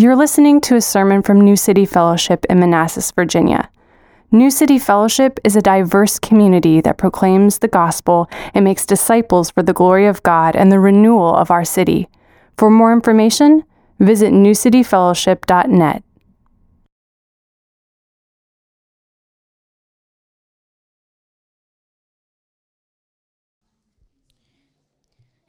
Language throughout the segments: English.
You're listening to a sermon from New City Fellowship in Manassas, Virginia. New City Fellowship is a diverse community that proclaims the gospel and makes disciples for the glory of God and the renewal of our city. For more information, visit newcityfellowship.net.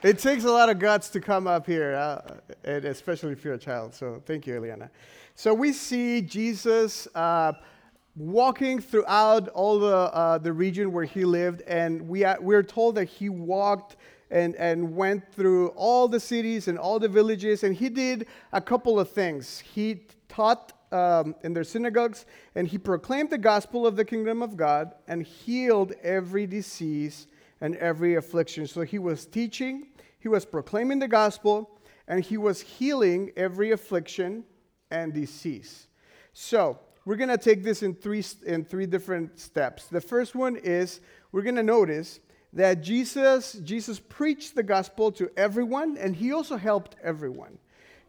It takes a lot of guts to come up here, uh, especially if you're a child. So thank you, Eliana. So we see Jesus uh, walking throughout all the, uh, the region where he lived, and we are, we're told that he walked and, and went through all the cities and all the villages, and he did a couple of things. He taught um, in their synagogues, and he proclaimed the gospel of the kingdom of God and healed every disease and every affliction. So he was teaching, he was proclaiming the gospel, and he was healing every affliction and disease. So we're going to take this in three, in three different steps. The first one is we're going to notice that Jesus, Jesus preached the gospel to everyone, and he also helped everyone.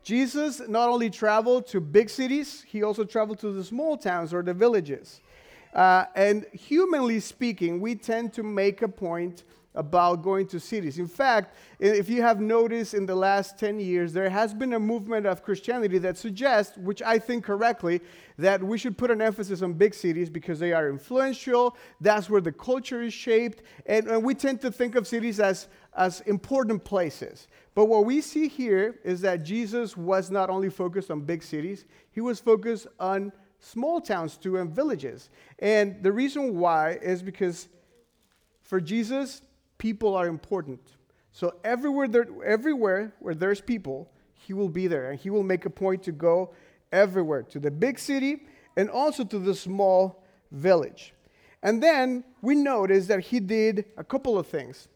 Jesus not only traveled to big cities, he also traveled to the small towns or the villages. Uh, and humanly speaking, we tend to make a point about going to cities. In fact, if you have noticed in the last 10 years, there has been a movement of Christianity that suggests, which I think correctly, that we should put an emphasis on big cities because they are influential, that's where the culture is shaped, and, and we tend to think of cities as, as important places. But what we see here is that Jesus was not only focused on big cities, he was focused on small towns too and villages. And the reason why is because for Jesus, people are important. So everywhere, there, everywhere where there's people, he will be there. And he will make a point to go everywhere to the big city and also to the small village. And then we notice that he did a couple of things.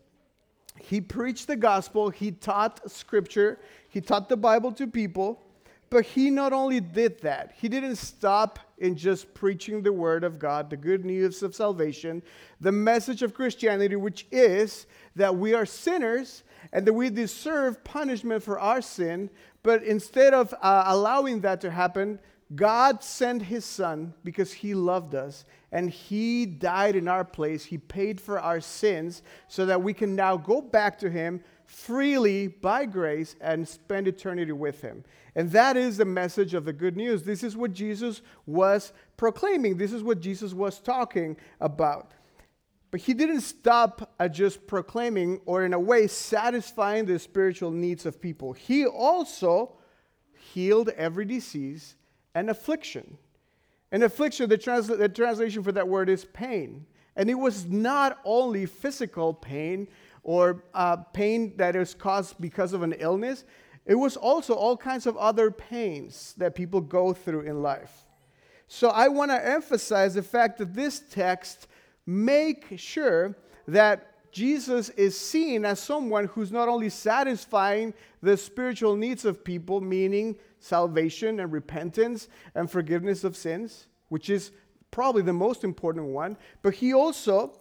He preached the gospel, he taught scripture, he taught the Bible to people, but he not only did that, he didn't stop in just preaching the word of God, the good news of salvation, the message of Christianity, which is that we are sinners and that we deserve punishment for our sin. But instead of uh, allowing that to happen, God sent his son because he loved us and he died in our place. He paid for our sins so that we can now go back to him freely by grace and spend eternity with him. And that is the message of the good news. This is what Jesus was proclaiming, this is what Jesus was talking about. But he didn't stop at just proclaiming or, in a way, satisfying the spiritual needs of people. He also healed every disease and affliction. And affliction, the, trans- the translation for that word is pain. And it was not only physical pain or uh, pain that is caused because of an illness, it was also all kinds of other pains that people go through in life. So I want to emphasize the fact that this text make sure that Jesus is seen as someone who's not only satisfying the spiritual needs of people, meaning salvation and repentance and forgiveness of sins, which is probably the most important one, but he also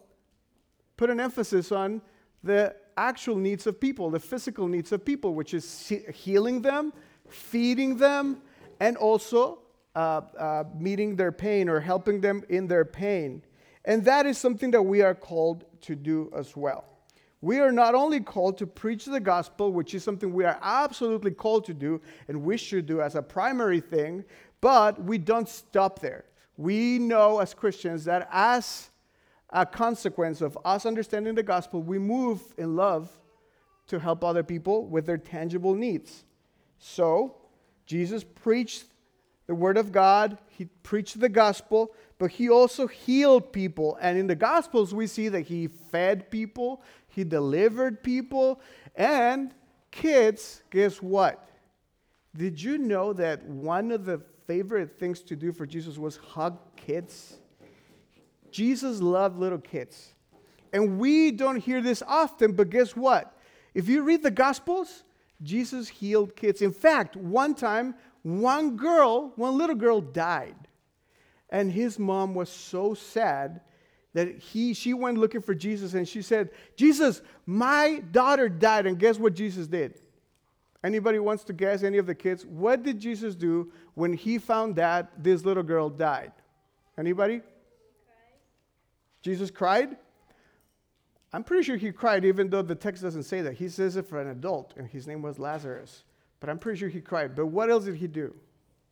put an emphasis on the actual needs of people, the physical needs of people, which is healing them, feeding them, and also uh, uh, meeting their pain or helping them in their pain. And that is something that we are called to do as well. We are not only called to preach the gospel, which is something we are absolutely called to do and we should do as a primary thing, but we don't stop there. We know as Christians that as a consequence of us understanding the gospel, we move in love to help other people with their tangible needs. So, Jesus preached the word of God, he preached the gospel, but he also healed people. And in the gospels, we see that he fed people, he delivered people, and kids, guess what? Did you know that one of the favorite things to do for Jesus was hug kids. Jesus loved little kids. And we don't hear this often, but guess what? If you read the Gospels, Jesus healed kids. In fact, one time, one girl, one little girl died. And his mom was so sad that he, she went looking for Jesus and she said, Jesus, my daughter died. And guess what Jesus did? Anybody wants to guess, any of the kids? What did Jesus do when he found that this little girl died? Anybody? Cried. Jesus cried? I'm pretty sure he cried, even though the text doesn't say that. He says it for an adult, and his name was Lazarus. But I'm pretty sure he cried. But what else did he do?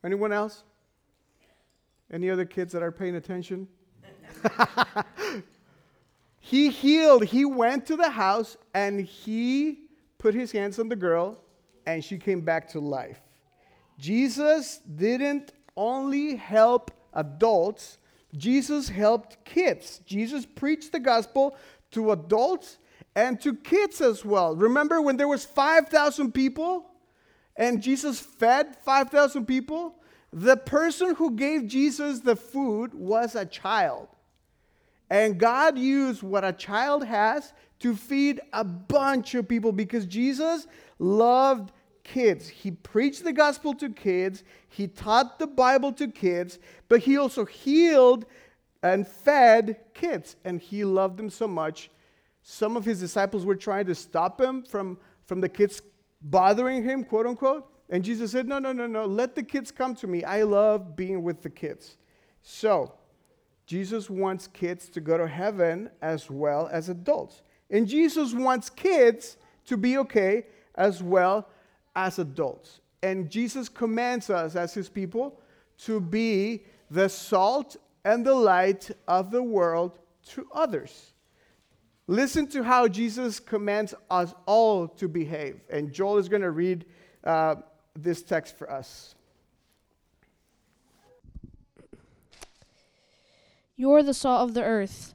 Anyone else? Any other kids that are paying attention? he healed. He went to the house and he put his hands on the girl and she came back to life. Jesus didn't only help adults, Jesus helped kids. Jesus preached the gospel to adults and to kids as well. Remember when there was 5,000 people and Jesus fed 5,000 people? The person who gave Jesus the food was a child. And God used what a child has to feed a bunch of people because Jesus loved kids. He preached the gospel to kids, he taught the Bible to kids, but he also healed and fed kids. And he loved them so much. Some of his disciples were trying to stop him from, from the kids bothering him, quote unquote. And Jesus said, No, no, no, no, let the kids come to me. I love being with the kids. So, Jesus wants kids to go to heaven as well as adults. And Jesus wants kids to be okay as well as adults. And Jesus commands us as his people to be the salt and the light of the world to others. Listen to how Jesus commands us all to behave. And Joel is going to read uh, this text for us. You're the salt of the earth.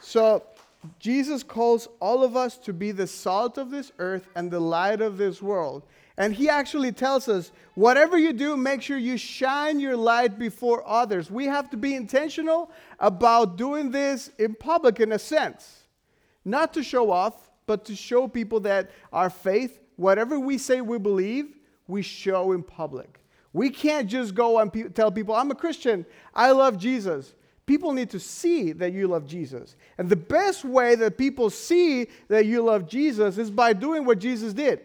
So, Jesus calls all of us to be the salt of this earth and the light of this world. And he actually tells us whatever you do, make sure you shine your light before others. We have to be intentional about doing this in public, in a sense. Not to show off, but to show people that our faith, whatever we say we believe, we show in public. We can't just go and pe- tell people, I'm a Christian, I love Jesus. People need to see that you love Jesus. And the best way that people see that you love Jesus is by doing what Jesus did.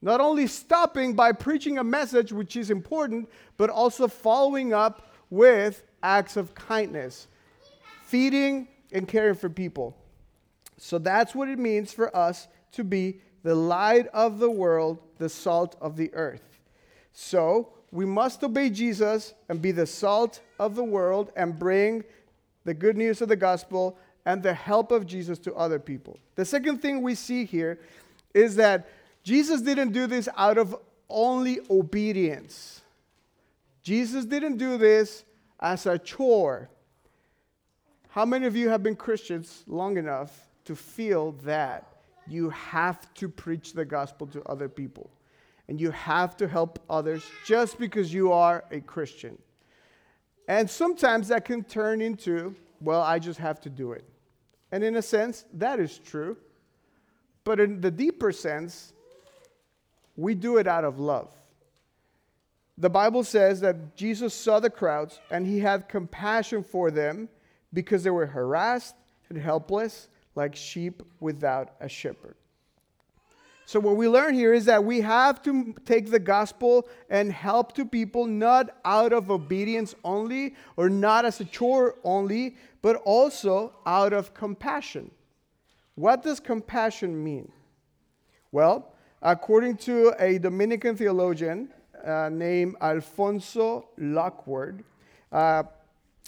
Not only stopping by preaching a message, which is important, but also following up with acts of kindness, feeding and caring for people. So that's what it means for us to be the light of the world, the salt of the earth. So we must obey Jesus and be the salt of the world and bring the good news of the gospel and the help of Jesus to other people. The second thing we see here is that Jesus didn't do this out of only obedience. Jesus didn't do this as a chore. How many of you have been Christians long enough to feel that you have to preach the gospel to other people? And you have to help others just because you are a Christian. And sometimes that can turn into, well, I just have to do it. And in a sense, that is true. But in the deeper sense, we do it out of love. The Bible says that Jesus saw the crowds and he had compassion for them because they were harassed and helpless like sheep without a shepherd. So, what we learn here is that we have to take the gospel and help to people not out of obedience only or not as a chore only, but also out of compassion. What does compassion mean? Well, according to a Dominican theologian, uh, named Alfonso Lockwood. Uh,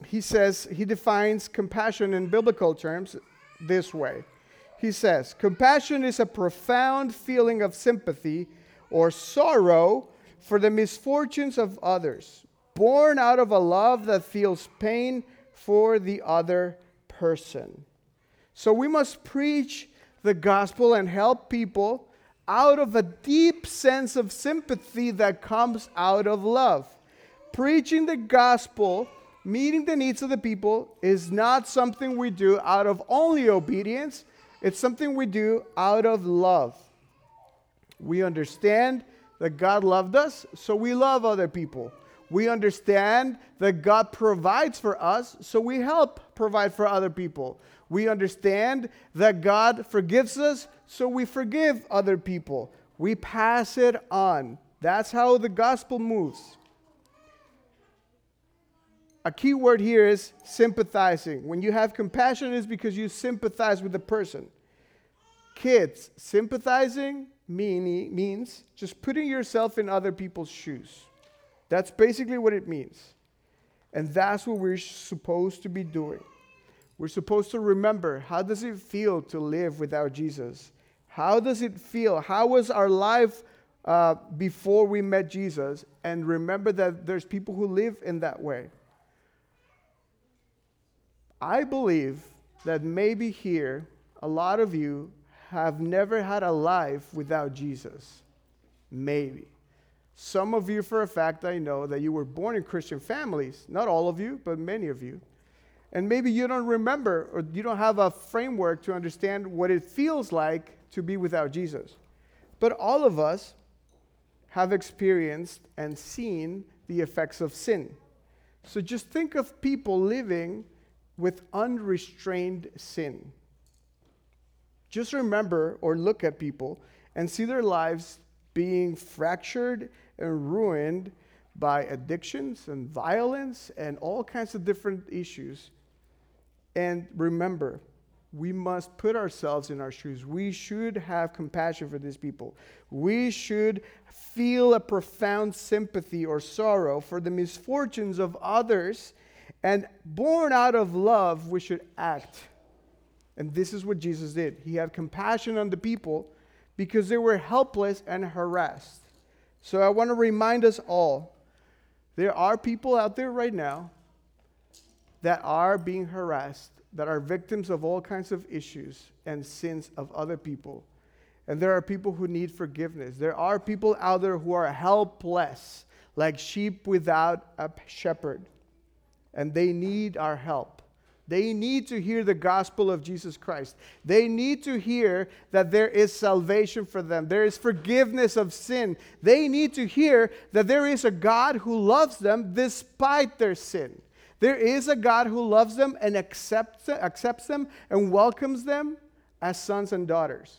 he says, he defines compassion in biblical terms this way. He says, Compassion is a profound feeling of sympathy or sorrow for the misfortunes of others, born out of a love that feels pain for the other person. So we must preach the gospel and help people out of a deep sense of sympathy that comes out of love. Preaching the gospel, meeting the needs of the people, is not something we do out of only obedience, it's something we do out of love. We understand that God loved us, so we love other people. We understand that God provides for us, so we help provide for other people. We understand that God forgives us, so we forgive other people. We pass it on. That's how the gospel moves. A key word here is sympathizing. When you have compassion, it's because you sympathize with the person. Kids, sympathizing mean, means just putting yourself in other people's shoes. That's basically what it means. And that's what we're supposed to be doing. We're supposed to remember how does it feel to live without Jesus? How does it feel? How was our life uh, before we met Jesus? And remember that there's people who live in that way. I believe that maybe here, a lot of you have never had a life without Jesus. Maybe. Some of you, for a fact, I know that you were born in Christian families. Not all of you, but many of you. And maybe you don't remember or you don't have a framework to understand what it feels like to be without Jesus. But all of us have experienced and seen the effects of sin. So just think of people living with unrestrained sin. Just remember or look at people and see their lives being fractured and ruined by addictions and violence and all kinds of different issues. And remember, we must put ourselves in our shoes. We should have compassion for these people. We should feel a profound sympathy or sorrow for the misfortunes of others. And born out of love, we should act and this is what Jesus did. He had compassion on the people because they were helpless and harassed. So I want to remind us all there are people out there right now that are being harassed, that are victims of all kinds of issues and sins of other people. And there are people who need forgiveness. There are people out there who are helpless, like sheep without a shepherd. And they need our help. They need to hear the gospel of Jesus Christ. They need to hear that there is salvation for them, there is forgiveness of sin. They need to hear that there is a God who loves them despite their sin. There is a God who loves them and accepts, accepts them and welcomes them as sons and daughters.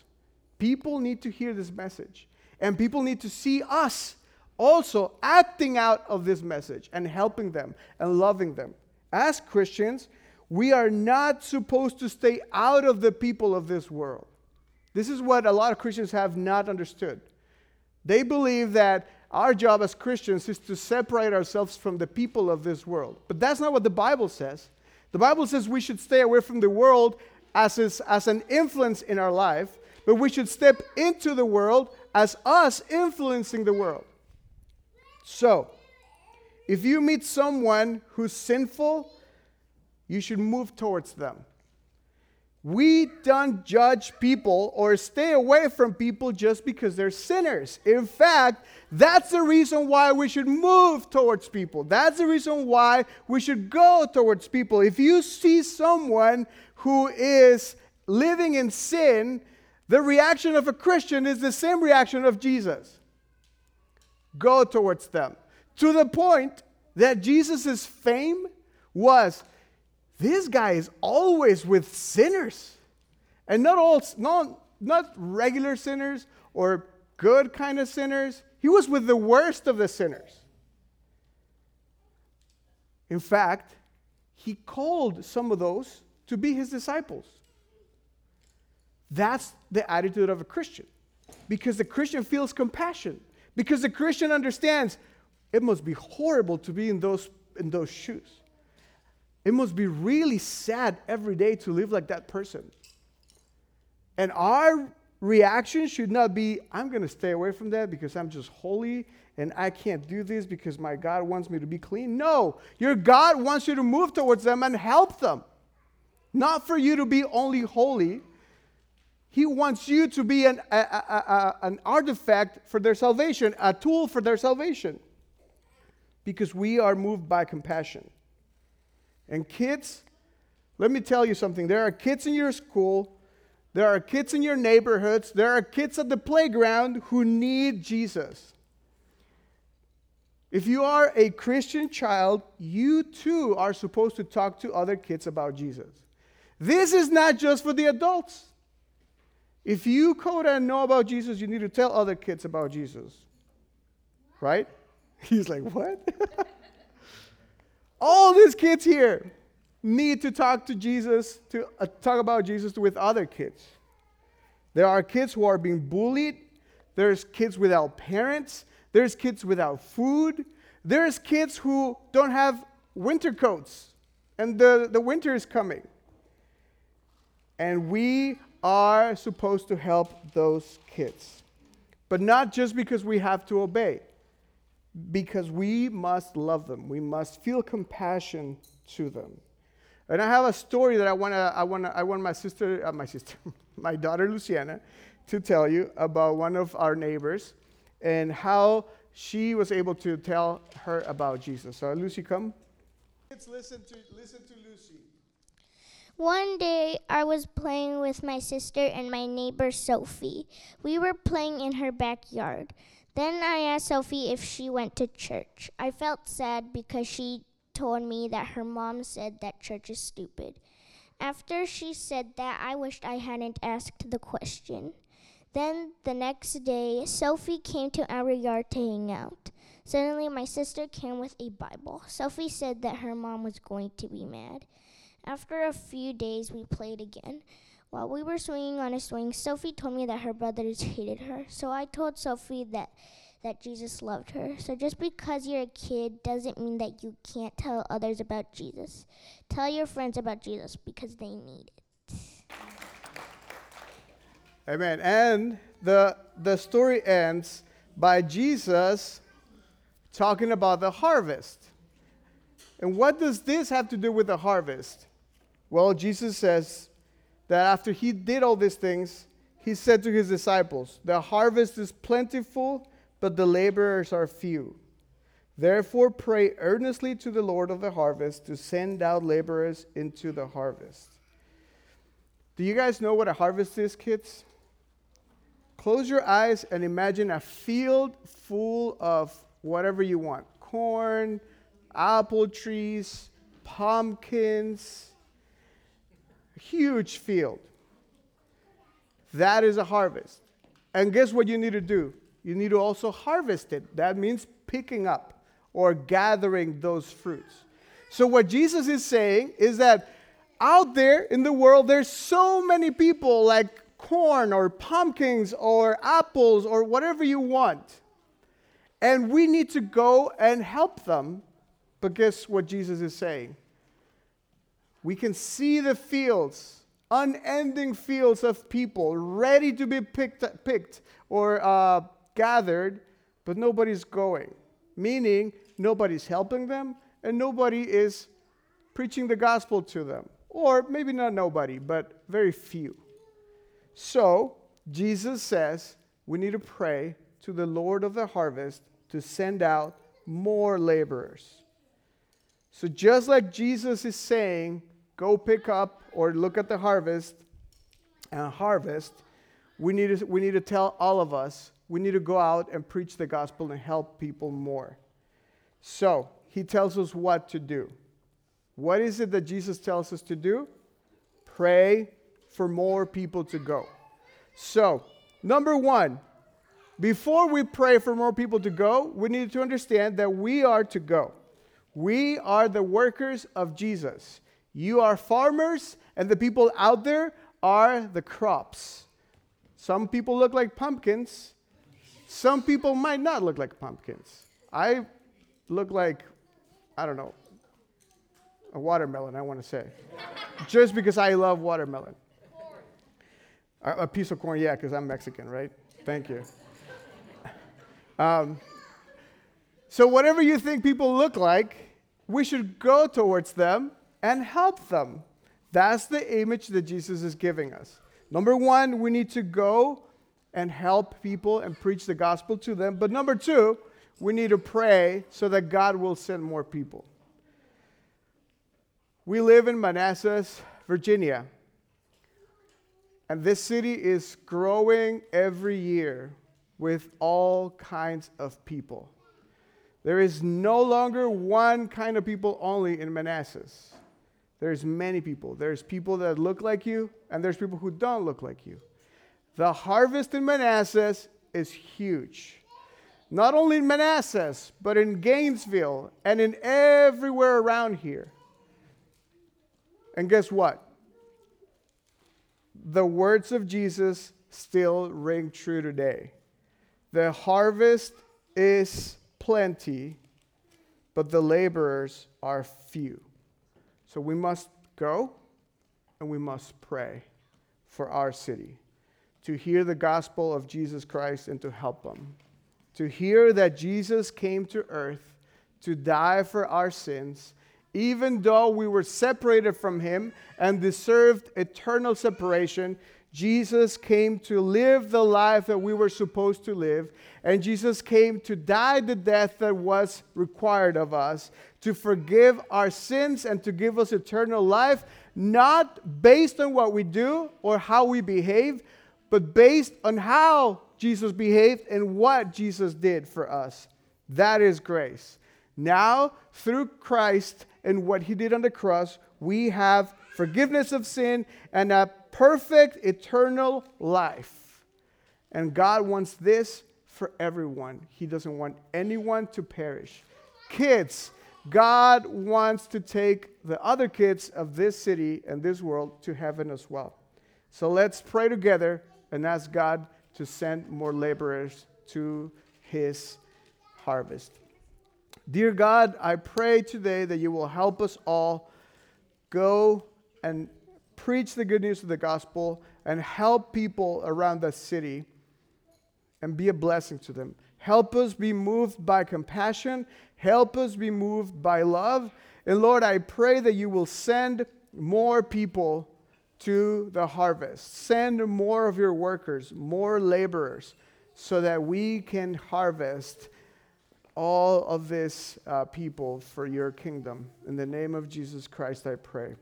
People need to hear this message, and people need to see us also acting out of this message and helping them and loving them. As Christians, we are not supposed to stay out of the people of this world. This is what a lot of Christians have not understood. They believe that our job as Christians is to separate ourselves from the people of this world. But that's not what the Bible says. The Bible says we should stay away from the world as, is, as an influence in our life, but we should step into the world as us influencing the world. So, if you meet someone who's sinful, you should move towards them. We don't judge people or stay away from people just because they're sinners. In fact, that's the reason why we should move towards people. That's the reason why we should go towards people. If you see someone who is living in sin, the reaction of a Christian is the same reaction of Jesus. Go towards them. To the point that Jesus' fame was this guy is always with sinners. And not all not, not regular sinners or good kind of sinners. He was with the worst of the sinners. In fact, he called some of those to be his disciples. That's the attitude of a Christian. Because the Christian feels compassion. Because the Christian understands It must be horrible to be in those, in those shoes. It must be really sad every day to live like that person. And our reaction should not be, I'm going to stay away from that because I'm just holy and I can't do this because my God wants me to be clean. No, your God wants you to move towards them and help them. Not for you to be only holy, he wants you to be an, a, a, a, an artifact for their salvation, a tool for their salvation. Because we are moved by compassion. And kids, let me tell you something. There are kids in your school, there are kids in your neighborhoods, there are kids at the playground who need Jesus. If you are a Christian child, you too are supposed to talk to other kids about Jesus. This is not just for the adults. If you, Coda, and know about Jesus, you need to tell other kids about Jesus. Right? He's like, what? All these kids here need to talk to Jesus, to uh, talk about Jesus with other kids. There are kids who are being bullied. There's kids without parents. There's kids without food. There's kids who don't have winter coats, and the, the winter is coming. And we are supposed to help those kids. But not just because we have to obey, because we must love them. We must feel compassion to them. And I have a story that I want to, I want I want my sister, uh, my sister, my daughter Luciana, to tell you about one of our neighbors and how she was able to tell her about Jesus. So Lucy, come. Let's listen to listen to Lucy. One day, I was playing with my sister and my neighbor Sophie. We were playing in her backyard. Then I asked Sophie if she went to church. I felt sad because she told me that her mom said that church is stupid. After she said that, I wished I hadn't asked the question. Then the next day, Sophie came to our yard to hang out. Suddenly, my sister came with a Bible. Sophie said that her mom was going to be mad. After a few days, we played again. While we were swinging on a swing, Sophie told me that her brothers hated her. So I told Sophie that that Jesus loved her. So just because you're a kid doesn't mean that you can't tell others about Jesus. Tell your friends about Jesus because they need it. Amen. And the the story ends by Jesus talking about the harvest. And what does this have to do with the harvest? Well, Jesus says that after he did all these things, he said to his disciples, The harvest is plentiful, but the laborers are few. Therefore, pray earnestly to the Lord of the harvest to send out laborers into the harvest. Do you guys know what a harvest is, kids? Close your eyes and imagine a field full of whatever you want corn, apple trees, pumpkins, huge field. That is a harvest. And guess what you need to do? You need to also harvest it. That means picking up or gathering those fruits. So, what Jesus is saying is that out there in the world, there's so many people like corn or pumpkins or apples or whatever you want. And we need to go and help them. But guess what Jesus is saying? We can see the fields, unending fields of people ready to be picked, picked or uh, gathered, but nobody's going. Meaning, nobody's helping them and nobody is preaching the gospel to them. Or maybe not nobody, but very few. So, Jesus says we need to pray to the Lord of the harvest to send out more laborers. So, just like Jesus is saying, go pick up or look at the harvest and harvest, we need, to, we need to tell all of us, we need to go out and preach the gospel and help people more. So, he tells us what to do. What is it that Jesus tells us to do? Pray for more people to go. So, number one, before we pray for more people to go, we need to understand that we are to go. We are the workers of Jesus. You are farmers, and the people out there are the crops. Some people look like pumpkins. Some people might not look like pumpkins. I look like, I don't know, a watermelon, I want to say. Just because I love watermelon. A, a piece of corn, yeah, because I'm Mexican, right? Thank you. Um, so, whatever you think people look like, we should go towards them and help them. That's the image that Jesus is giving us. Number one, we need to go and help people and preach the gospel to them. But number two, we need to pray so that God will send more people. We live in Manassas, Virginia. And this city is growing every year with all kinds of people. There is no longer one kind of people only in Manassas. There's many people. There's people that look like you, and there's people who don't look like you. The harvest in Manassas is huge. Not only in Manassas, but in Gainesville and in everywhere around here. And guess what? The words of Jesus still ring true today. The harvest is plenty, but the laborers are few. So we must go and we must pray for our city to hear the gospel of Jesus Christ and to help them. To hear that Jesus came to earth to die for our sins, even though we were separated from him and deserved eternal separation. Jesus came to live the life that we were supposed to live, and Jesus came to die the death that was required of us, to forgive our sins and to give us eternal life, not based on what we do or how we behave, but based on how Jesus behaved and what Jesus did for us. That is grace. Now, through Christ and what he did on the cross, we have forgiveness of sin and a perfect eternal life. And God wants this for everyone. He doesn't want anyone to perish. Kids, God wants to take the other kids of this city and this world to heaven as well. So let's pray together and ask God to send more laborers to his harvest. Dear God, I pray today that you will help us all go and preach the good news of the gospel and help people around the city and be a blessing to them. Help us be moved by compassion. Help us be moved by love. And Lord, I pray that you will send more people to the harvest. Send more of your workers, more laborers, so that we can harvest all of this uh, people for your kingdom. In the name of Jesus Christ, I pray.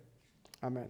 Amen.